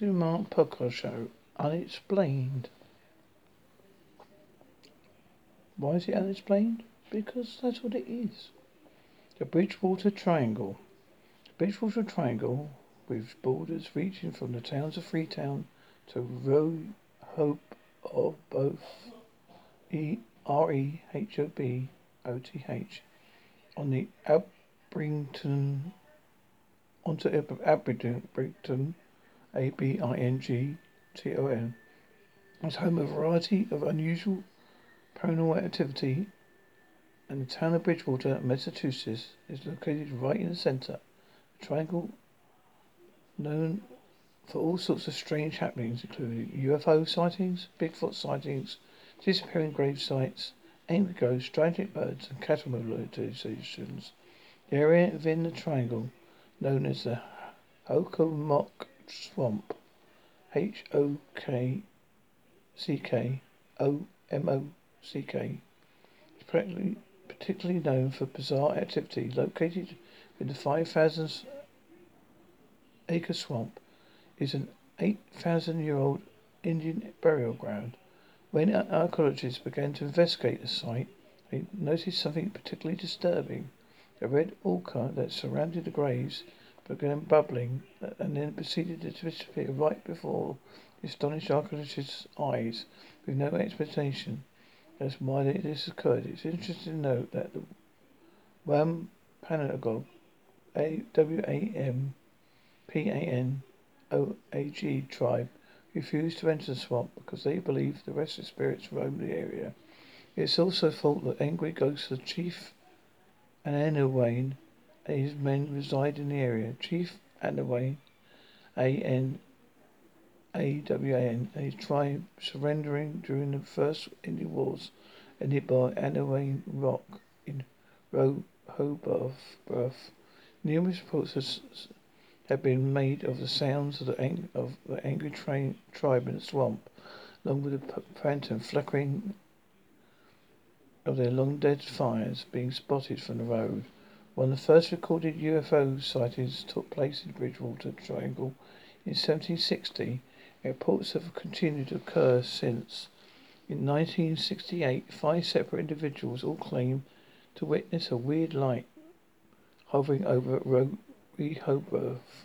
The Mark Podcast Show, Unexplained. Why is it unexplained? Because that's what it is. The Bridgewater Triangle. The Bridgewater Triangle, with borders reaching from the towns of Freetown to Hope of both E R E H O B O T H on the Abington onto Abington a B I N G T O N. It's home of a variety of unusual paranormal activity, and the town of Bridgewater, Massachusetts, is located right in the center. A triangle known for all sorts of strange happenings, including UFO sightings, Bigfoot sightings, disappearing grave sites, angry ghosts, tragic birds, and cattle mutilations. The area within the triangle, known as the Hockomock Swamp. H O K C K O M O C K. Is particularly known for bizarre activity located in the 5,000 acre swamp is an 8,000 year old Indian burial ground. When archaeologists began to investigate the site, they noticed something particularly disturbing. The red ochre that surrounded the graves began bubbling and then proceeded to disappear right before the astonished archaeologist's eyes with no explanation as to why this occurred. It's interesting to note that the Wampanoag, A W A M P A N O A G tribe refused to enter the swamp because they believed the restless spirits roamed the area. It's also thought that angry ghosts of Chief Anawan his men reside in the area. Chief Anawan, A N A W A N, a tribe surrendering during the First Indian Wars, ended by Anawan Rock in Rehoboth. Numerous reports have been made of the sounds of the, ang- of the angry tribe in the swamp, along with the phantom flickering of their long dead fires being spotted from the road. One of the first recorded UFO sightings took place in Bridgewater Triangle in 1760. Reports have continued to occur since. In 1968, five separate individuals all claimed to witness a weird light hovering over Rehoboth.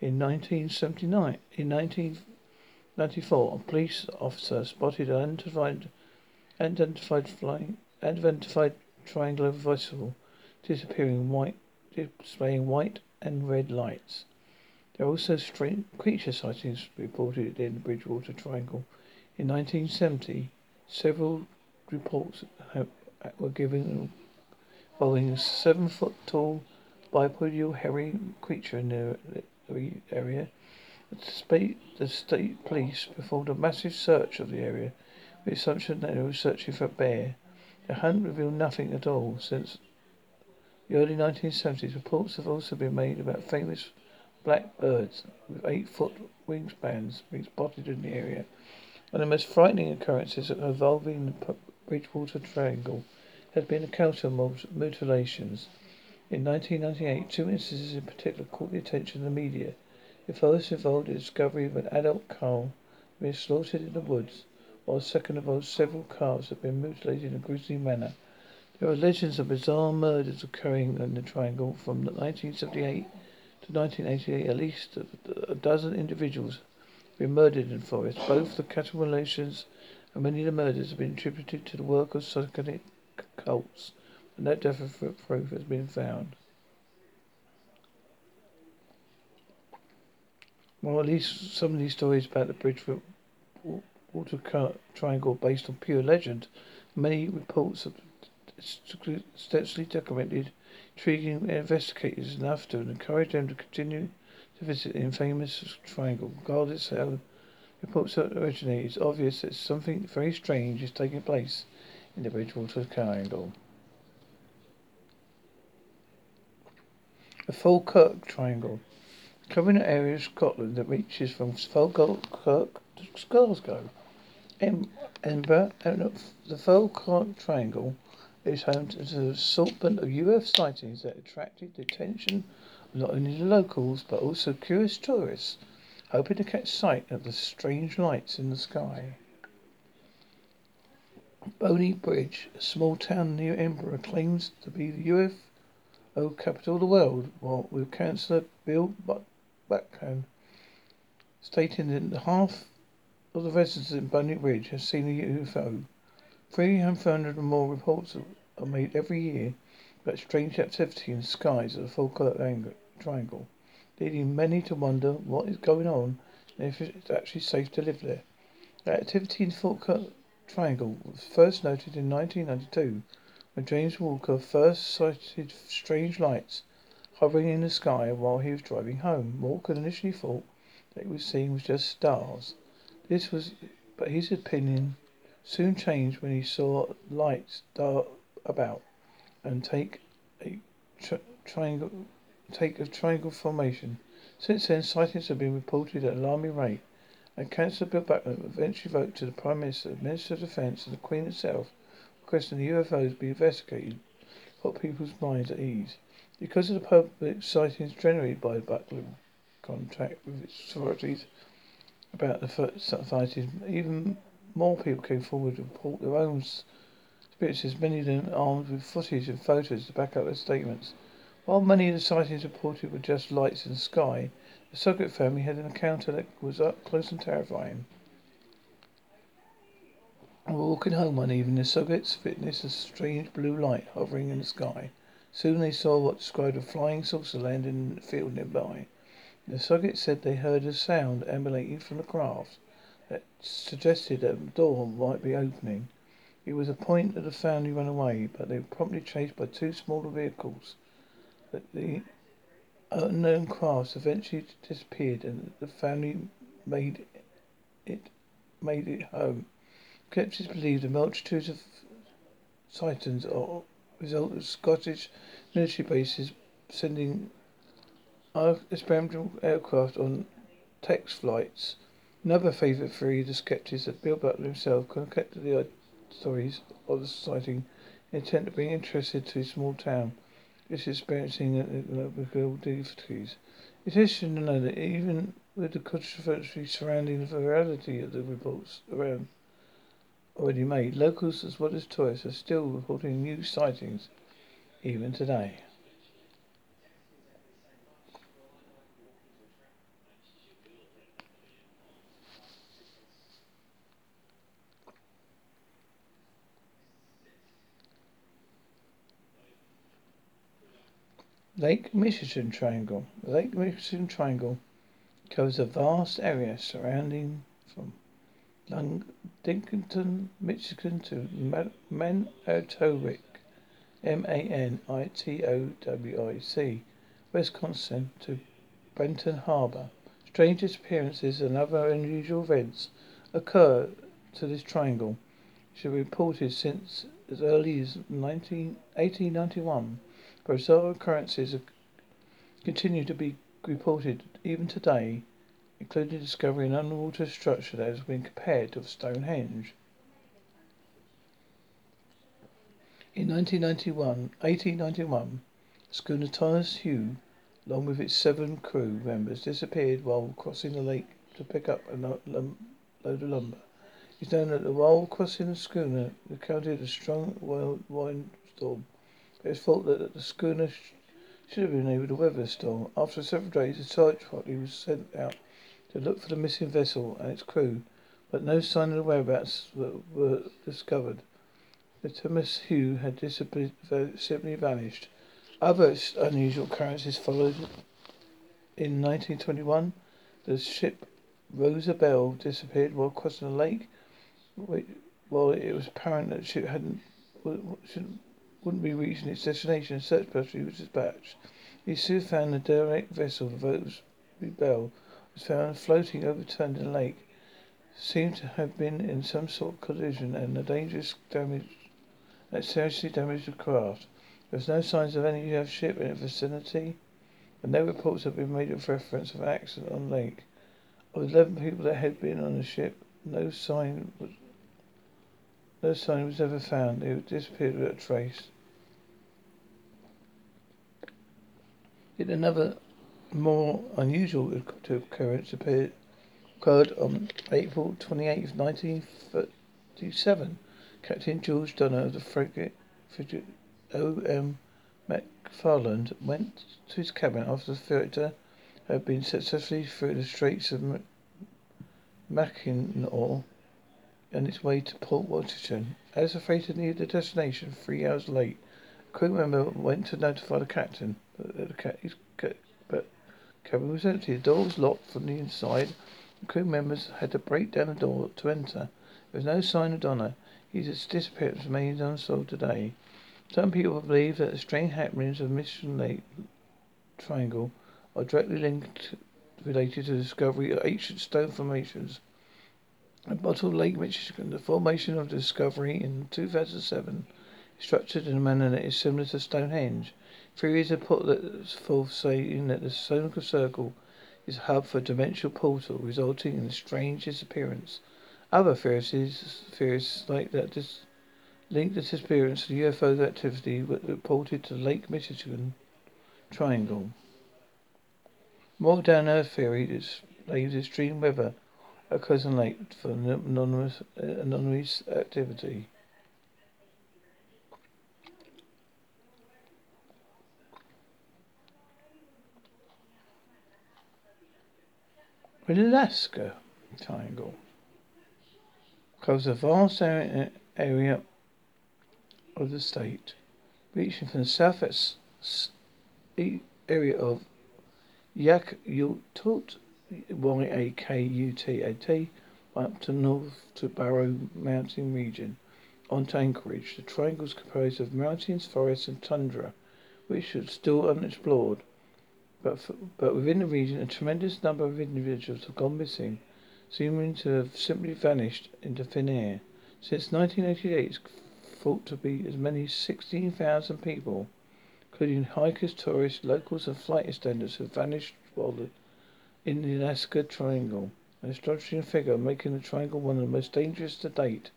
In 1979, in 1994, a police officer spotted an unidentified, unidentified flying, unidentified triangular vessel disappearing white, displaying white and red lights. There are also strange creature sightings reported in the Bridgewater Triangle. In 1970, several reports were given involving a seven-foot-tall bipedal hairy creature in the area. The state, the state police performed a massive search of the area with the assumption that they were searching for a bear. The hunt revealed nothing at all since the early 1970s, reports have also been made about famous black birds with eight-foot wingspans being spotted in the area. One of the most frightening occurrences involving the Bridgewater Triangle has been a encounter mutilations. In 1998, two instances in particular caught the attention of the media. The first involved the discovery of an adult cow being slaughtered in the woods, while the second involved several calves that had been mutilated in a grisly manner. There are legends of bizarre murders occurring in the triangle from 1978 to 1988. At least a dozen individuals have been murdered in the forest. Both the cattle relations and many of the murders have been attributed to the work of satanic cults, but no definite proof has been found. Well, at least some of these stories about the Bridgewater Triangle based on pure legend. Many reports of extensively documented, intriguing investigators enough to encourage them to continue to visit the infamous triangle. Regardless how reports originate, it's obvious that something very strange is taking place in the Bridgewater Triangle. The Falkirk Triangle, covering an area of Scotland that reaches from Falkirk to Glasgow. In Edinburgh, the Falkirk Triangle is home to an assortment of UFO sightings that attracted the attention of not only the locals but also curious tourists. hoping to catch sight of the strange lights in the sky. Bonnybridge, a small town near Edinburgh, claims to be the UFO capital of the world, while with Councillor Bill Buchan stating that half of the residents in Bonnybridge have seen a UFO. Three hundred or more reports are made every year about strange activity in the skies of the Falkirk Triangle, leading many to wonder what is going on and if it's actually safe to live there. The activity in the Falkirk Triangle was first noted in 1992 when James Walker first sighted strange lights hovering in the sky while he was driving home. Walker initially thought that he was seeing was just stars. This was, but his opinion soon changed when he saw lights dart about and take a tri- triangle take a triangle formation. Since then, sightings have been reported at an alarming rate, and Councillor Bill Buchan eventually wrote to the Prime Minister, the Minister of Defence, and the Queen herself, requesting the UFOs be investigated, to put people's minds at ease. Because of the public sightings generated by the Buchan contact with its authorities about the sightings, even more people came forward to report their own experiences, many of them armed with footage and photos to back up their statements. While many of the sightings reported were just lights in the sky, the Sugget family had an encounter that was up close and terrifying. Walking home one evening, the Suggets witnessed a strange blue light hovering in the sky. Soon they saw what described a flying saucer landing in a field nearby. The Suggets said they heard a sound emanating from the craft that suggested that a door might be opening. It was a point that the family ran away, but they were promptly chased by two smaller vehicles. But the unknown crafts eventually disappeared, and the family made it made it home. Skeptics believe the multitudes of sightings are a result of Scottish military bases sending experimental aircraft on test flights. Another favourite theory the skeptics that Bill Butler himself concocted the stories of the sighting intent to bring interested to his small town. This experiencing local difficulties. It is to know that even with the controversy surrounding the veracity of the reports around already made, locals as well as tourists are still reporting new sightings even today. Lake Michigan Triangle. Lake Michigan Triangle covers a vast area surrounding from Ludington, Michigan to Manitowic, M-A-N-I-T-O-W-I-C, Wisconsin to Benton Harbor. Strange disappearances and other unusual events occur to this triangle, which have been reported since as early as 19, 1891. Bizarre occurrences continue to be reported even today, including discovering an underwater structure that has been compared to Stonehenge. In 1991, 1891, schooner Thomas Hume, along with its seven crew members, disappeared while crossing the lake to pick up a load of lumber. It's known that while crossing the schooner encountered a strong wind storm it was thought that the schooner sh- should have been able to weather the storm. After several days, a search party was sent out to look for the missing vessel and its crew, but no sign of the whereabouts were, were discovered. The Thomas Hume had simply vanished. Other unusual occurrences followed. In 1921, the ship Rosa Belle disappeared while crossing the lake. While it was apparent that the ship hadn't wouldn't be reaching its destination, a search party was dispatched. He soon found the derelict vessel, the Belle, was found floating overturned in the lake. Seemed to have been in some sort of collision and the dangerous damage that seriously damaged the craft. There was no signs of any US ship in the vicinity, and no reports have been made of reference of accident on lake. Of eleven people that had been on the ship, no sign was no sign was ever found. They disappeared without a trace. Yet another more unusual occurrence appeared occurred on April 28, 1937. Captain George Donner of the frigate, frigate O.M. McFarland went to his cabin after the freighter had been successfully through the Straits of Mackinac on its way to Port Washington. As the freighter neared the destination three hours late, a crew member went to notify the captain, but the cabin was empty. The door was locked from the inside. The crew members had to break down the door to enter. There was no sign of Donner. His disappearance remains unsolved today. Some people believe that the strange happenings of Mission Lake Triangle are directly linked related to the discovery of ancient stone formations at Bottle Lake, Michigan. The formation of the discovery in 2007 is structured in a manner that is similar to Stonehenge. Theories have put forth saying that the stone circle is a hub for a dimensional portal, resulting in a strange disappearance. Other theories, theories like that this link the disappearance to UFO activity reported to the Lake Michigan Triangle. More down earth theory explains extreme weather occurs in lake for anonymous, anonymous activity. Alaska Triangle covers a vast area of the state, reaching from the southwest area of Yakutat, Y-A-K-U-T-A-T, up to north to Barrow Mountain region. On to Anchorage, the triangle is composed of mountains, forests, and tundra, which are still unexplored. But, for, but within the region, a tremendous number of individuals have gone missing, seeming to have simply vanished into thin air. Since 1988, it's thought to be as many as 16,000 people, including hikers, tourists, locals, and flight attendants, have vanished while the, in the Alaska Triangle. An astonishing figure, making the triangle one of the most dangerous to date.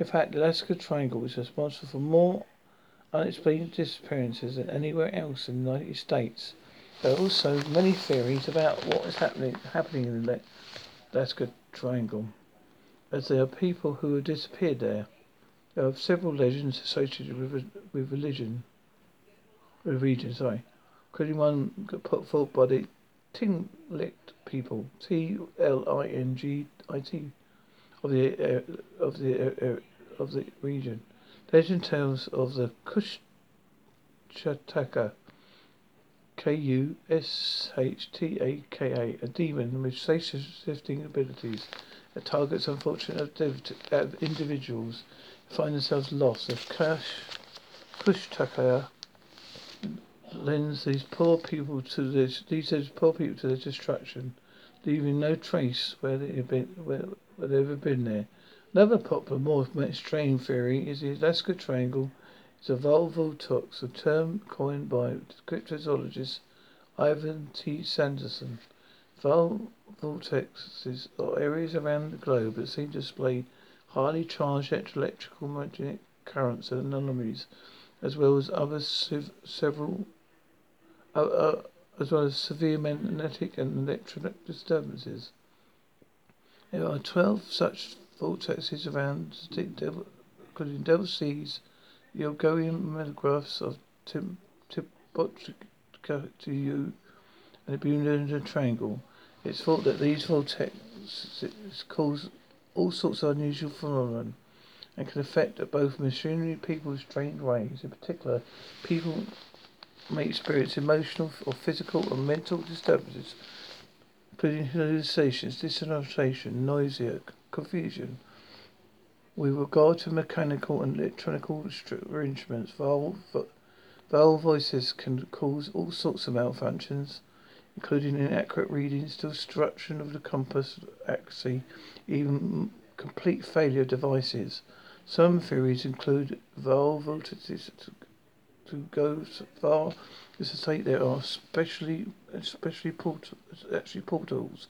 In fact, the Alaska Triangle is responsible for more unexplained disappearances than anywhere else in the United States. There are also many theories about what is happening happening in the Alaska Triangle, as there are people who have disappeared there. There are several legends associated with, with religion, with region, sorry, including one put forth by the Tlingit people, T L I N G I T, of the uh, of the uh, of the region. Legend tells of the Kushtaka, K U S H T A K A, a demon with shape-shifting abilities that targets unfortunate individuals find themselves lost. Kush, Kushtaka lends these poor people to this, leads these poor people to their destruction, leaving no trace where they have been, where, where they've ever been there. Another popular, more strange theory is the Alaska Triangle It's a vortex, a term coined by cryptozoologist Ivan T. Sanderson. Vortexes are areas around the globe that seem to display highly charged electrical magnetic currents and anomalies, as well as other several, uh, uh, as well as severe magnetic and electronic disturbances. There are twelve such vortexes around, including Devil Seas, the Algolian megagraphs of Tim, to you and the Bermuda Triangle. It's thought that these vortexes cause all sorts of unusual phenomena and can affect both machinery and people in strange ways. In particular, people may experience emotional or physical or mental disturbances, including hallucinations, disorientation, nausea, confusion. With regard to mechanical and electronic arrangements, valve, valve voices can cause all sorts of malfunctions including inaccurate readings, destruction of the compass accuracy, even complete failure of devices. Some theories include valve voltages to, to go so far as to say there are specially, especially port, actually portals,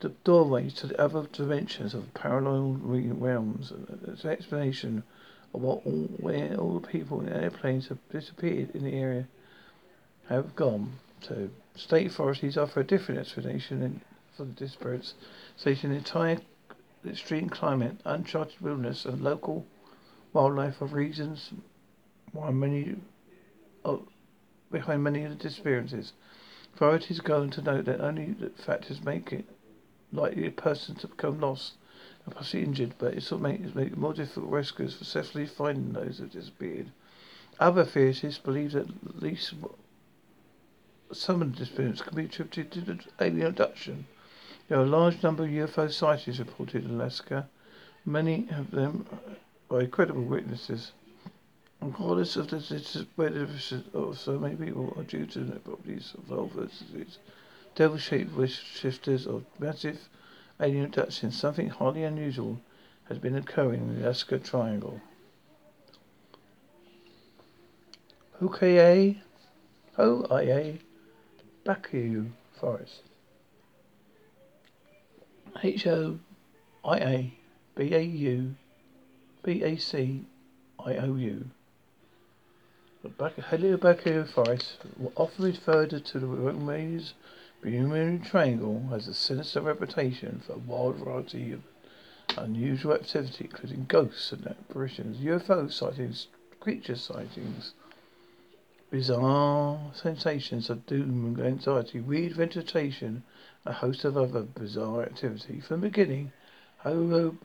the doorways to the other dimensions of parallel realms. It's an explanation of what all, where all the people in airplanes have disappeared in the area have gone. So, state authorities offer a different explanation for the disappearance, stating the entire extreme climate, uncharted wilderness, and local wildlife are reasons why many of, behind many of the disappearances. Authorities go on to note that only the factors make it likely a person to become lost and possibly injured, but it also makes it more difficult rescuers for successfully finding those who disappeared. Other theorists believe that at least some of the disappearances can be attributed to alien abduction. There are a large number of UFO sightings reported in Alaska, many of them by credible witnesses. Regardless of the whether of so many people are due to the properties of volvers, devil-shaped wish shifters, or massive alien abductions, something highly unusual has been occurring in the Alaska Triangle. OKA, OIA, Baciu Forest. H O I A B A U B A C I O U. The Baciu Forest, often referred to the Rome's Bermuda Triangle, has a sinister reputation for a wide variety of unusual activity, including ghosts and apparitions, UFO sightings, creature sightings, bizarre sensations of doom and anxiety, weird vegetation, a host of other bizarre activity. From the beginning, Bokyo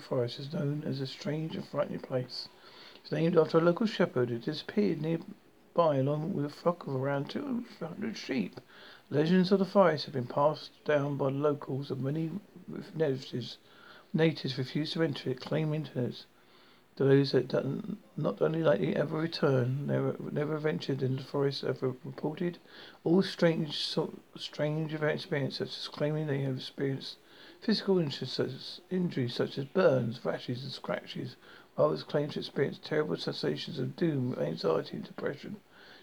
Forest is known as a strange and frightening place. It's named after a local shepherd who disappeared nearby along with a flock of around 200 sheep. Legends of the forest have been passed down by locals and many natives, natives refuse to enter it, claiming it those that not only likely ever return, never never ventured into the forest, ever reported all strange so, strange experiences, such as claiming they have experienced physical injuries such as burns, rashes, and scratches. Others claim to experience terrible sensations of doom, anxiety, and depression.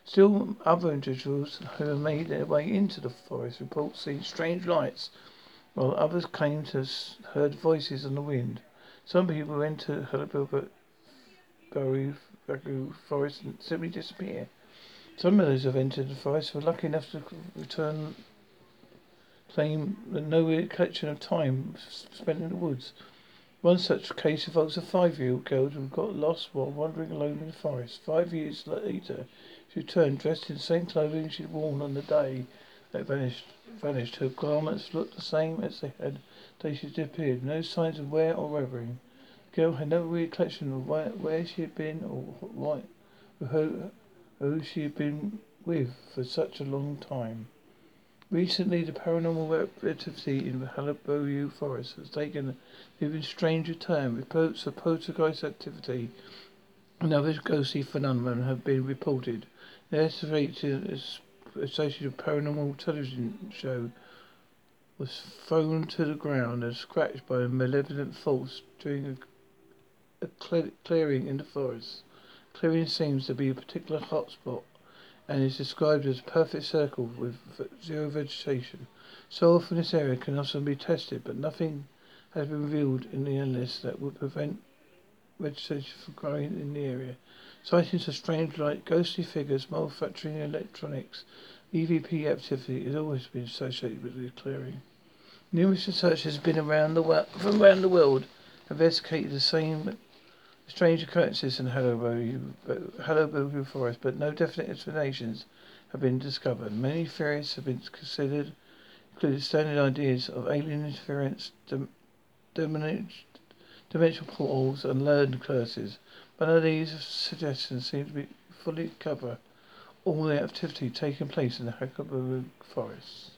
Still, other individuals who have made their way into the forest report seeing strange lights, while others claim to have heard voices in the wind. Some people enter Halabilba Baru, Baciu forest and simply disappear. Some of those who have entered the forest were lucky enough to return, claim that no recollection of time spent in the woods. One such case involves a five-year-old girl who got lost while wandering alone in the forest. Five years later, she returned dressed in the same clothing she'd worn on the day that vanished. Vanished. Her garments looked the same as they had the day she disappeared. No signs of wear or weathering The girl had no recollection of where, where she had been or what, who, who she had been with for such a long time. Recently, the paranormal activity in the Halaboyu forest has taken an even stranger turn. Reports of poltergeist activity and other ghostly phenomena have been reported. The S associated with paranormal television show was thrown to the ground and scratched by a malevolent force during a a clearing in the forest. Clearing seems to be a particular hot spot and is described as a perfect circle with zero vegetation. Soil from this area can also be tested, but nothing has been revealed in the analysis that would prevent vegetation from growing in the area. Sightings of strange light, ghostly figures, manufacturing electronics, EVP activity has always been associated with the clearing. Numerous researchers have been around the world, from around the world investigated the same Strange occurrences in Halabogu uh, forest, but no definite explanations have been discovered. Many theories have been considered, including standard ideas of alien interference, dim- dimensional portals, and learned curses. But none of these suggestions seem to be fully cover all the activity taking place in the Halabogu forest.